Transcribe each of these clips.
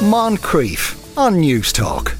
Moncrieff on Newstalk.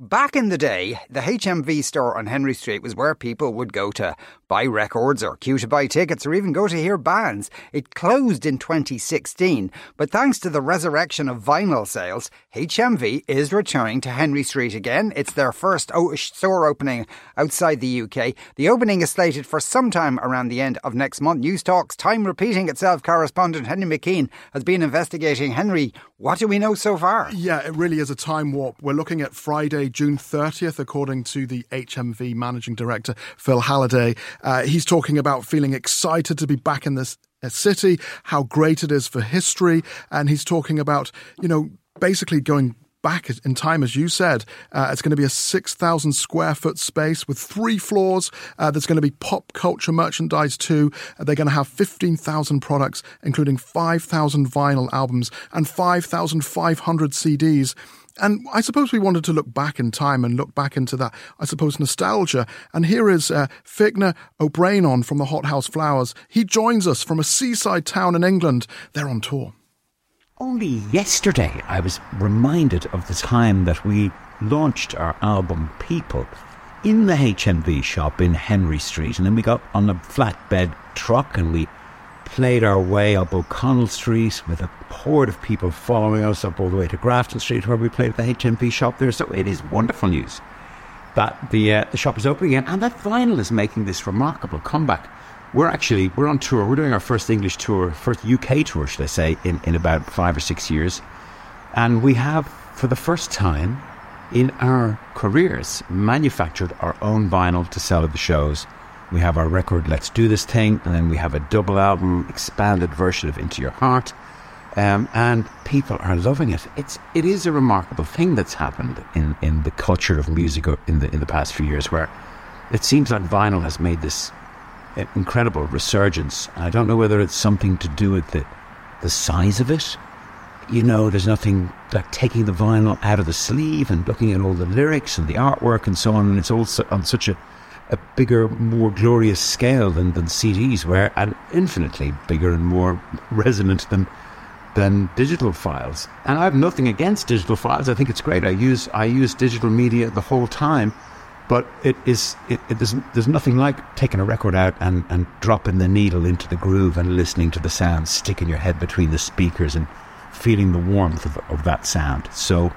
Back in the day, the HMV store on Henry Street was where people would go to buy records or queue to buy tickets or even go to hear bands. It closed in 2016, but thanks to the resurrection of vinyl sales, HMV is returning to Henry Street again. It's their first store opening outside the UK. The opening is slated for sometime around the end of next month. Newstalk's time repeating itself correspondent Henry McKean has been investigating. Henry, what do we know so far? Yeah, it really is a time warp. We're looking at Friday, June 30th, according to the HMV managing director, Phil Halliday. Uh, he's talking about feeling excited to be back in this city, how great it is for history, and he's talking about, you know, basically going back in time, as you said. Uh, it's going to be a 6,000 square foot space with three floors. Uh, there's going to be pop culture merchandise too. Uh, they're going to have 15,000 products, including 5,000 vinyl albums and 5,500 CDs. And I suppose we wanted to look back in time and look back into that, I suppose, nostalgia. And here is uh, Fiachna O'Brien from the Hothouse Flowers. He joins us from a seaside town in England. They're on tour. Only yesterday, I was reminded of the time that we launched our album People in the HMV shop in Henry Street. And then we got on a flatbed truck and we played our way up O'Connell Street with a horde of people following us up all the way to Grafton Street, where we played at the HMV shop there. So it is wonderful news that the uh, the shop is open again, and that vinyl is making this remarkable comeback. We're actually we're on tour. We're doing our first English tour, first UK tour, should I say, in, in about five or six years, and we have for the first time in our careers manufactured our own vinyl to sell at the shows. We have our record Let's Do This Thing, and then we have a double album, expanded version of Into Your Heart. Um, and people are loving it. It's it is a remarkable thing that's happened in, in the culture of music in the in the past few years, where it seems like vinyl has made this uh, incredible resurgence. I don't know whether it's something to do with the the size of it. You know, there's nothing like taking the vinyl out of the sleeve and looking at all the lyrics and the artwork and so on. And it's also on such a a bigger, more glorious scale than, than CDs were, and infinitely bigger and more resonant than than digital files. And I have nothing against digital files. I think it's great. I use I use digital media the whole time, but it is it, it there's, there's nothing like taking a record out and, and dropping the needle into the groove and listening to the sound, sticking your head between the speakers and feeling the warmth of, of that sound. So,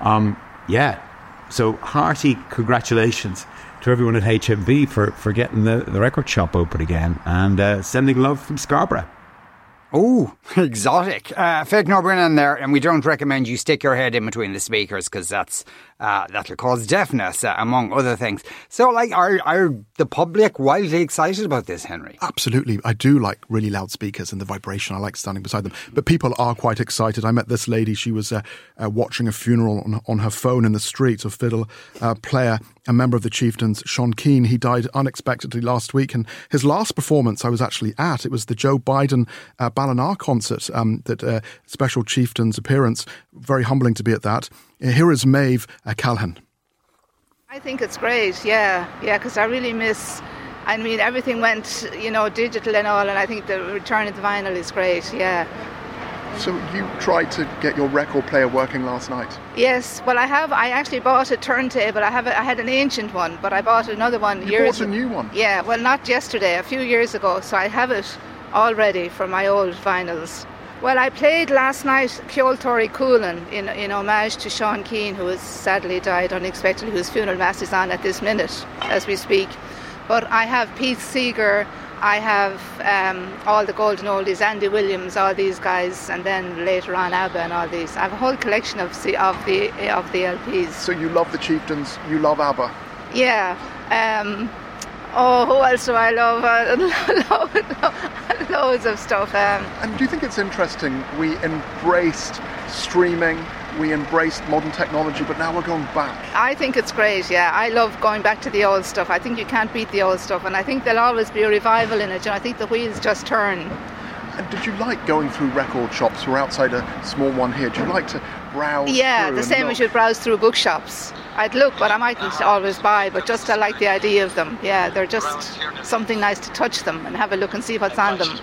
um, yeah. So hearty congratulations to everyone at HMV for, for getting the, the record shop open again and uh, sending love from Scarborough. Oh, exotic. Uh, Fiachna in there, and we don't recommend you stick your head in between the speakers because that's uh, that'll cause deafness, uh, among other things. So, like, are are the public wildly excited about this, Henry? Absolutely. I do like really loud speakers and the vibration. I like standing beside them. But people are quite excited. I met this lady. She was uh, uh, watching a funeral on, on her phone in the street. A fiddle uh, player, a member of the Chieftains, Sean Keane. He died unexpectedly last week, and his last performance I was actually at. It was the Joe Biden uh, Ballina concert. Um, that special Chieftains appearance. Very humbling to be at that. Uh, here is Maeve uh, Calhan. I think it's great, yeah, yeah, because I really miss. I mean, everything went, you know, digital and all, and I think the return of the vinyl is great, yeah. So you tried to get your record player working last night? Yes. Well, I have. I actually bought a turntable. I have. A, I had an ancient one, but I bought another one. You years bought a new one? Yeah. Well, not yesterday. A few years ago. So I have it all ready for my old vinyls. Well, I played last night Ceol Tori Coolan in, in homage to Sean Keane, who has sadly died unexpectedly, whose funeral mass is on at this minute as we speak. But I have Pete Seeger, I have um, all the golden oldies, Andy Williams, all these guys, and then later on ABBA and all these. I have a whole collection of the of the of the LPs. So you love the Chieftains, you love ABBA. Yeah. Um, Oh, who else do I love? Uh, loads of stuff. Um. And do you think it's interesting? We embraced streaming, we embraced modern technology, but now we're going back. I think it's great, yeah. I love going back to the old stuff. I think you can't beat the old stuff, and I think there'll always be a revival in it, and I think the wheels just turn. And did you like going through record shops? We're outside a small one here. Do you like to browse? Yeah, the same as you browse through bookshops. I'd look, but I mightn't always buy. But just I like the idea of them. Yeah, they're just something nice to touch them and have a look and see what's on them.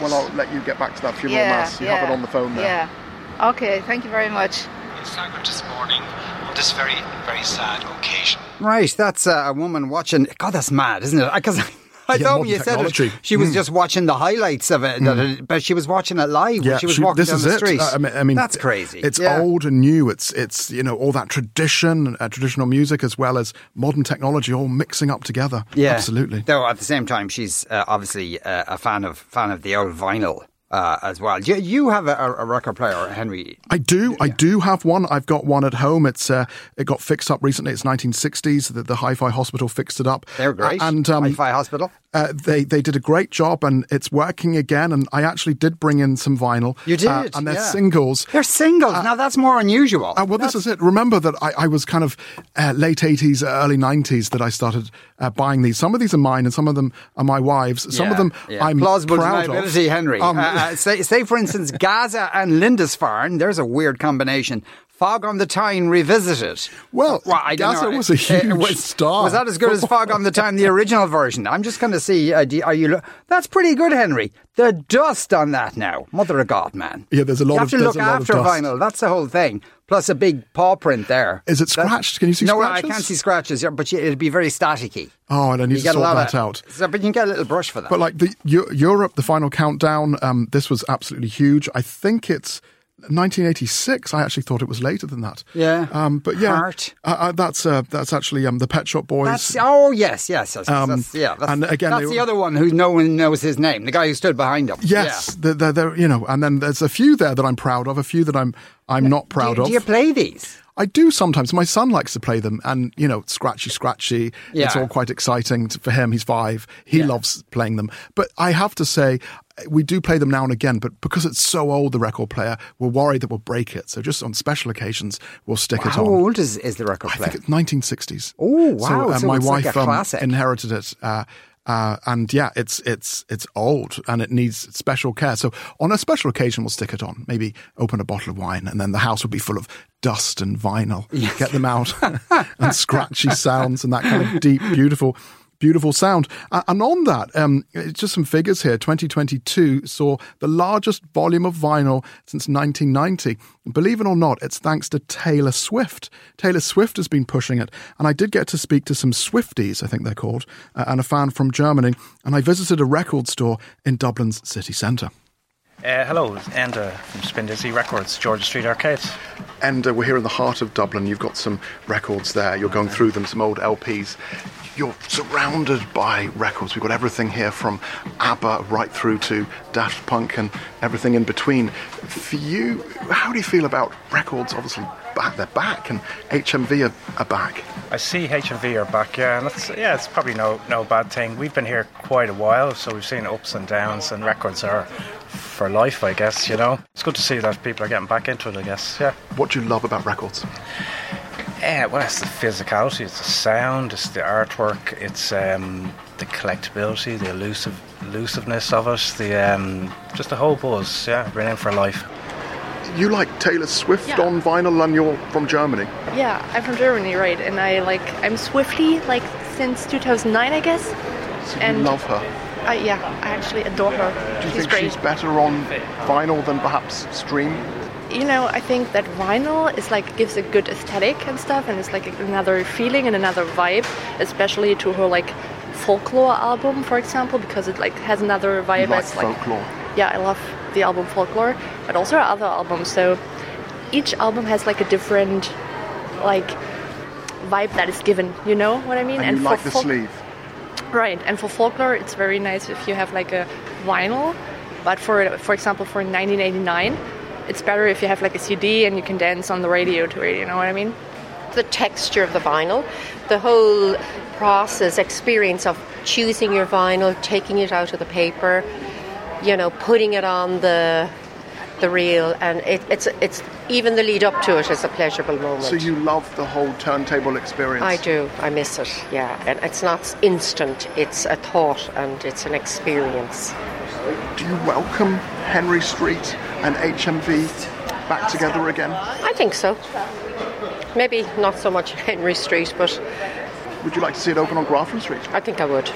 Well, I'll let you get back to that funeral yeah, mass. You yeah, have it on the phone there. Yeah. Okay, thank you very much. In Saggart this morning on this very, very sad occasion. Right, that's uh, a woman watching. God, that's mad, isn't it? Because I Yeah, thought when you said technology. it, she was just watching the highlights of it, it- but she was watching it live. when she was walking this down is the it. street. I mean, I mean, that's crazy. It's Yeah. old and new. It's it's you know all that tradition, uh, traditional music, as well as modern technology, all mixing up together. Yeah, absolutely. Though at the same time, she's uh, obviously uh, a fan of fan of the old vinyl uh, as well. You, you have a, a record player, Henry. I do. I do have one. I've got one at home. It's uh, it got fixed up recently. It's 1960s. The, the Hi-Fi Hospital fixed it up. They're great. Uh, and um, Hi-Fi Hospital. uh, they they did a great job, and it's working again. And I actually did bring in some vinyl. You did, uh, and they're yeah. singles. They're singles. now that's more unusual. Uh, well, this is it. Remember that I, I was kind of uh, late 80s, early 90s that I started uh, buying these. Some of these are mine and some of them are my wife's. Some of them yeah. I'm plausible proud of. Henry. Um, uh, say, say, for instance, Gazza and Lindisfarne. There's a weird combination. Fog on the Tyne revisited. Well, I don't Gazza know. was a Uh, huge was, star. Was that as good as Fog on the Tyne, the original version? I'm just going to see. Uh, do, are you? Lo- That's pretty good, Henry. The dust on that now. Mother of God, man. Yeah, there's a lot you of- have to look of after vinyl. That's the whole thing. Plus a big paw print there. Is it scratched? Can you see scratches? no, scratches? I can't see scratches, yeah, but it'd be very staticky. oh, and I need You to get a sort lot that of, out. So, but you can get a little brush for that. But like the Eu- Europe, the final countdown, um, this was absolutely huge. I think it's 1986. I actually thought it was later than that. Yeah. Um, but yeah. Uh, that's uh, that's actually um, the Pet Shop Boys. That's, oh yes, yes, yes. yes, Um, that's, yeah, that's, and again, that's they- the other one who no one knows his name. The guy who stood behind him. Yes, they're, they're, they're, you know, and then there's a few there that I'm proud of, a few that I'm I'm not proud do, of. do you play these? I do sometimes. My son likes to play them, and you know, scratchy, scratchy. Yeah. It's all quite exciting for him. He's five. He Yeah. loves playing them. But I have to say, we do play them now and again. But because it's so old, the record player, we're worried that we'll break it. So just on special occasions, we'll stick it on. How old is, is the record player? I think it's 1960s. Oh, wow. So, uh, So my it's like wife a um, inherited it. Uh, uh, and yeah, it's it's it's old and it needs special care. So on a special occasion, we'll stick it on. Maybe open a bottle of wine, and then the house will be full of dust and vinyl. Get them out and scratchy sounds and that kind of deep, beautiful. Beautiful sound. And on that, um, it's just some figures here. 2022 saw the largest volume of vinyl since 1990. Believe it or not, it's thanks to Taylor Swift. Taylor Swift has been pushing it. And I did get to speak to some Swifties, I think they're called, uh, and a fan from Germany. And I visited a record store in Dublin's city centre. Uh, hello, Enda from Spindizzy Records, George's Street Arcade. And uh, we're here in the heart of Dublin. You've got some records there. You're going through them, some old LPs. You're surrounded by records. We've got everything here from ABBA right through to Daft Punk and everything in between. For you, how do you feel about records? Obviously, back they're back, and HMV are, are back. I see HMV are back, yeah, and that's, yeah, it's probably no no bad thing. We've been here quite a while, so we've seen ups and downs, and records are for life, I guess. You know, it's good to see that people are getting back into it. I guess, yeah. What do you love about records? Yeah, well, it's the physicality, it's the sound, it's the artwork, it's um, the collectability, the elusive elusiveness of it, the um, just the whole buzz. Yeah, been in for life. You like Taylor Swift Yeah. on vinyl, and you're from Germany. Yeah, I'm from Germany, right? And I like I'm Swiftly like since 2009, I guess. So you And- love her. Uh, yeah, I actually adore her. Do you she's think great. she's better on vinyl than perhaps stream? You know, I think that vinyl is like gives a good aesthetic and stuff, and it's like another feeling and another vibe, especially to her like folklore album, for example, because it like has another vibe. Like as, like folklore. yeah, I love the album Folklore, but also her other albums. So each album has like a different like vibe that is given. You know what I mean? And, you for like the sleeve. Right, and for folklore, it's very nice if you have like a vinyl. But for for example, for 1989, it's better if you have like a CD and you can dance on the radio to it. You know what I mean? the texture of the vinyl, the whole process, experience of choosing your vinyl, taking it out of the paper, you know, putting it on the the reel, and it, it's it's even the lead up to it is a pleasurable moment. So you love the whole turntable experience. I do. I miss it. Yeah, and it's not instant. It's a thought and it's an experience. Do you welcome Henry Street and HMV back together again? I think so. Maybe not so much Henry Street, but Would you like to see it open on Grafton Street? I think I would.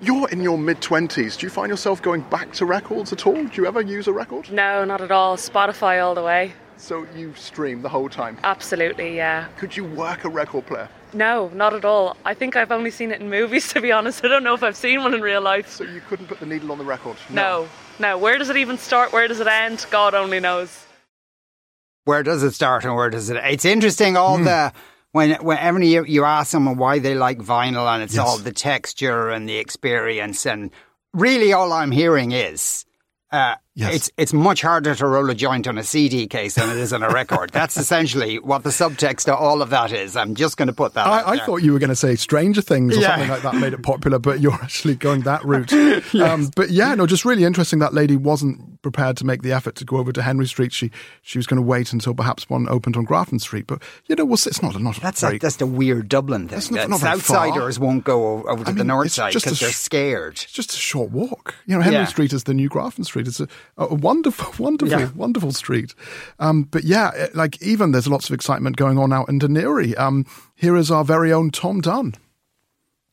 You're in your mid 20s. Do you find yourself going back to records at all? Do you ever use a record? No, not at all. Spotify all the way. So you stream the whole time? Absolutely, yeah. Could you work a record player? No, not at all. I think I've only seen it in movies, to be honest. I don't know if I've seen one in real life. So you couldn't put the needle on the record? No, no. Now, where does it even start? Where does it end? God only knows. Where does it start and where does it? It's interesting. All Hmm. the when whenever you, you ask someone why they like vinyl, and it's Yes. all the texture and the experience, and really all I'm hearing is. Uh, Yes. It's it's much harder to roll a joint on a CD case than it is on a record. That's essentially what the subtext to all of that is. I'm just going to put that. I, I thought you were going to say Stranger Things or Yeah. something like that made it popular, but you're actually going that route. um, but yeah, no, just really interesting. That lady wasn't prepared to make the effort to go over to Henry Street. She she was going to wait until perhaps one opened on Grafton Street. But you know, well, it's not a not That's very, a, that's the weird Dublin thing. That's not- not very far. Outsiders won't go over to I the north side just because they're scared. It's just a short walk. You know, Henry Yeah. Street is the new Grafton Street. It's a, a wonderful, wonderful, Yeah. wonderful street. Um, but yeah, it- like even there's lots of excitement going on out in Dún Laoghaire. Um, here is our very own Tom Dunne.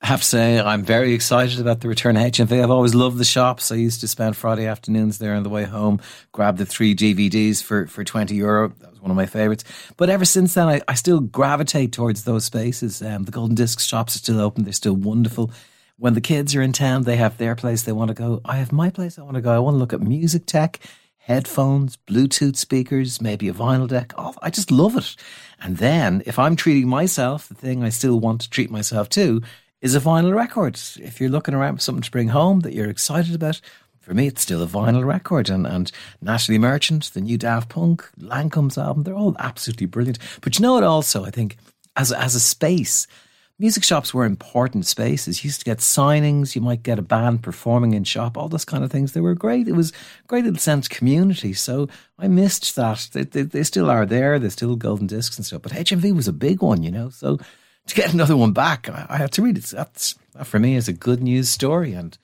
Have to say, I'm very excited about the return of HMV. I've always loved the shops. I used to spend Friday afternoons there on the way home, grab the three DVDs for, for 20 euro. That was one of my favourites. But ever since then, I, I still gravitate towards those spaces. Um, the Golden Disc shops are still open, they're still wonderful. When the kids are in town, they have their place they want to go. I have my place I want to go. I want to look at music tech, headphones, Bluetooth speakers, maybe a vinyl deck. Oh, I just love it. And then if I'm treating myself, the thing I still want to treat myself to is a vinyl record. If you're looking around for something to bring home that you're excited about, for me, it's still a vinyl record. And, and Natalie Merchant, the new Daft Punk, Lankum's album, they're all absolutely brilliant. But you know what, also, I think, as, as a space, music shops were important spaces. You used to get signings, you might get a band performing in shop, all those kind of things. They were great. It was great little sense community. So I missed that. They, they, they still are there. There's still golden discs and stuff. But HMV was a big one, you know. So to get another one back, I, I have to read it. That's that for me is a good news story, and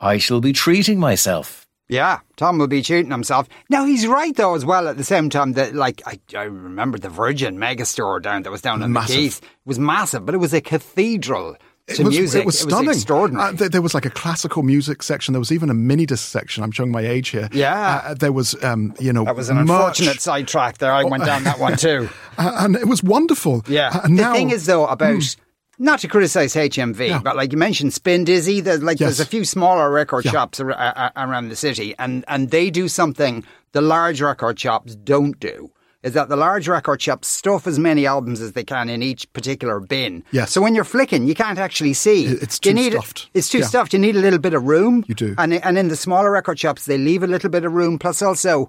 I shall be treating myself. Yeah, Tom will be shooting himself. Now he's right though as well. At the same time, that like I, I remember the Virgin Megastore down that was down in Massive. the Quays. It was massive, but it was a cathedral It to was, music. it was stunning. extraordinary. Uh, there, there was like a classical music section. There was even a mini disc section. I'm showing my age here. Yeah. Uh, there was, um, you know, that was an merch. unfortunate sidetrack there. I went down that one too. Uh, and it was wonderful. Yeah. Uh, the thing is, though, about not to criticize HMV, Yeah. but like you mentioned, Spindizzy. There's like Yes. there's a few smaller record Yeah. shops ar- a- a- around the city, and and they do something the large record shops don't do. Is that the large record shops stuff as many albums as they can in each particular bin? Yes. So when you're flicking, you can't actually see. It- it's You too need- stuffed. It's too Yeah. stuffed. You need a little bit of room. You do. And and in the smaller record shops, they leave a little bit of room. Plus, also.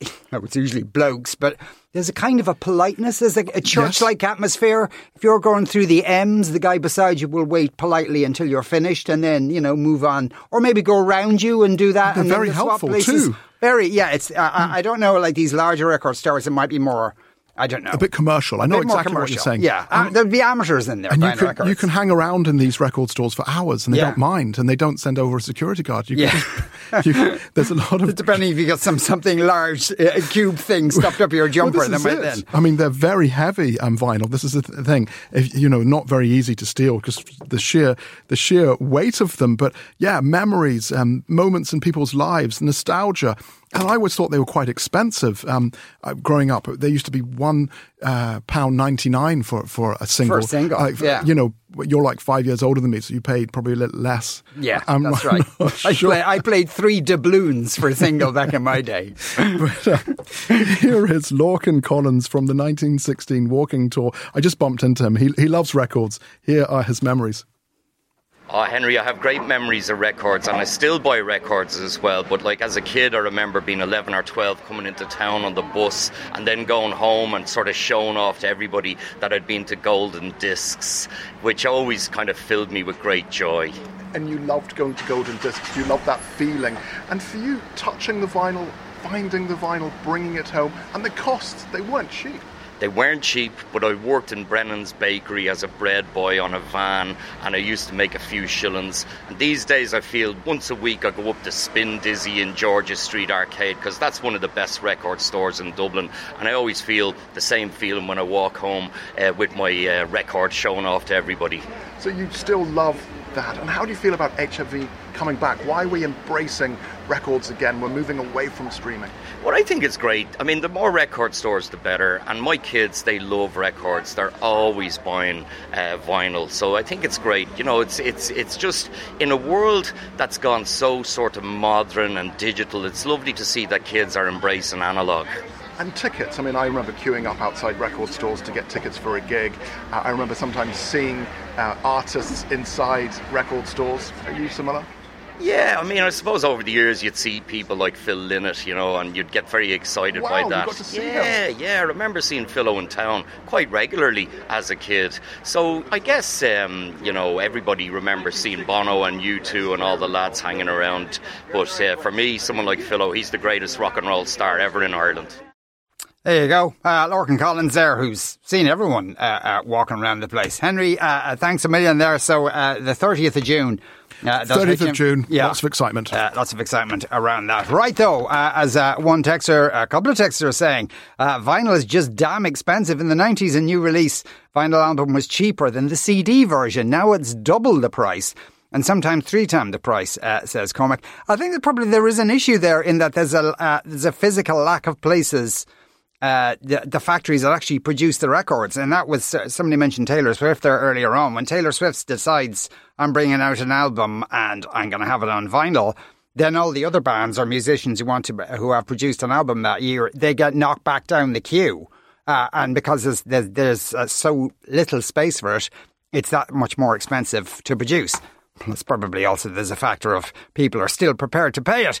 It's usually blokes, but there's a kind of a politeness. There's a, a church-like atmosphere. If you're going through the M's, the guy beside you will wait politely until you're finished, and then you know move on, or maybe go around you and do that. They're and then very helpful, too. Very, yeah. It's uh, I, I don't know, like these larger record stores. It might be more. I don't know. a bit commercial. I know exactly what you're saying. Yeah, Um, there'll be amateurs in there and you can records. you can hang around in these record stores for hours, and they Yeah. don't mind, and they don't send over a security guard. You can Yeah. just, you, there's a lot of Depending if you got some something large, uh, cube thing stuffed up your jumper, Well, then this might is it. then. I mean, they're very heavy um, vinyl. This is the th- thing. If, you know, not very easy to steal because the sheer the sheer weight of them. But yeah, memories, um, moments in people's lives, nostalgia. And I always thought they were quite expensive. Um, uh, growing up, they used to be one uh, pound ninety nine for for a single. For a single, Like, yeah. You know, you're like five years older than me, so you paid probably a little less. Yeah, I'm that's right. I, sure. play, I played three doubloons for a single back in my day. But, uh, here is Lorcan Collins from the 1916 walking tour. I just bumped into him. He, he loves records. Here are his memories. Oh, Henry, I have great memories of records, and I still buy records as well. But like as a kid, I remember being 11 or 12, coming into town on the bus, and then going home and sort of showing off to everybody that I'd been to Golden Discs, which always kind of filled me with great joy. And you loved going to Golden Discs. You loved that feeling. And for you, touching the vinyl, finding the vinyl, bringing it home, and the costs, they weren't cheap. They weren't cheap, but I worked in Brennan's Bakery as a bread boy on a van, and I used to make a few shillings. And these days, I feel once a week I go up to Spindizzy in George's Street Arcade because that's one of the best record stores in Dublin. And I always feel the same feeling when I walk home uh, with my uh, record showing off to everybody. So you still love that. And how do you feel about HMV coming back? Why are we embracing records again? We're moving away from streaming. Well, I think it's great. I mean, the more record stores, the better. And my kids, they love records. They're always buying uh, vinyl. So I think it's great. You know, it's it's it's just in a world that's gone so sort of modern and digital. It's lovely to see that kids are embracing analog. And tickets. I mean, I remember queuing up outside record stores to get tickets for a gig. Uh, I remember sometimes seeing uh, artists inside record stores. Are you similar? Yeah, I mean, I suppose over the years you'd see people like Phil Lynott, you know, and you'd get very excited wow, by that. got to see yeah, him. yeah. I remember seeing Philo in town quite regularly as a kid. So I guess um, you know everybody remembers seeing Bono and U2 and all the lads hanging around. But uh, for me, someone like Philo, he's the greatest rock and roll star ever in Ireland. There you go. Uh, Lorcan Collins there, who's seen everyone uh, uh, walking around the place. Henry, uh, uh, thanks a million there. So uh, the 30th of June. Uh, those 30th of June, Yeah. lots of excitement. Uh, lots of excitement around that. Right, though, uh, as uh, one texter, a couple of texters are saying, uh, vinyl is just damn expensive. In the 90s, a new release vinyl album was cheaper than the CD version. Now it's double the price. And sometimes three times the price, uh, says Cormac. I think that probably there is an issue there in that there's a uh, there's a physical lack of places uh, the, the factories that actually produce the records. And that was, uh, somebody mentioned Taylor Swift there earlier on. When Taylor Swift decides, I'm bringing out an album and I'm going to have it on vinyl, then all the other bands or musicians who want to, who have produced an album that year, they get knocked back down the queue. Uh, and because there's, there's, there's uh, so little space for it, it's that much more expensive to produce. Plus, probably also there's a factor of people are still prepared to pay it.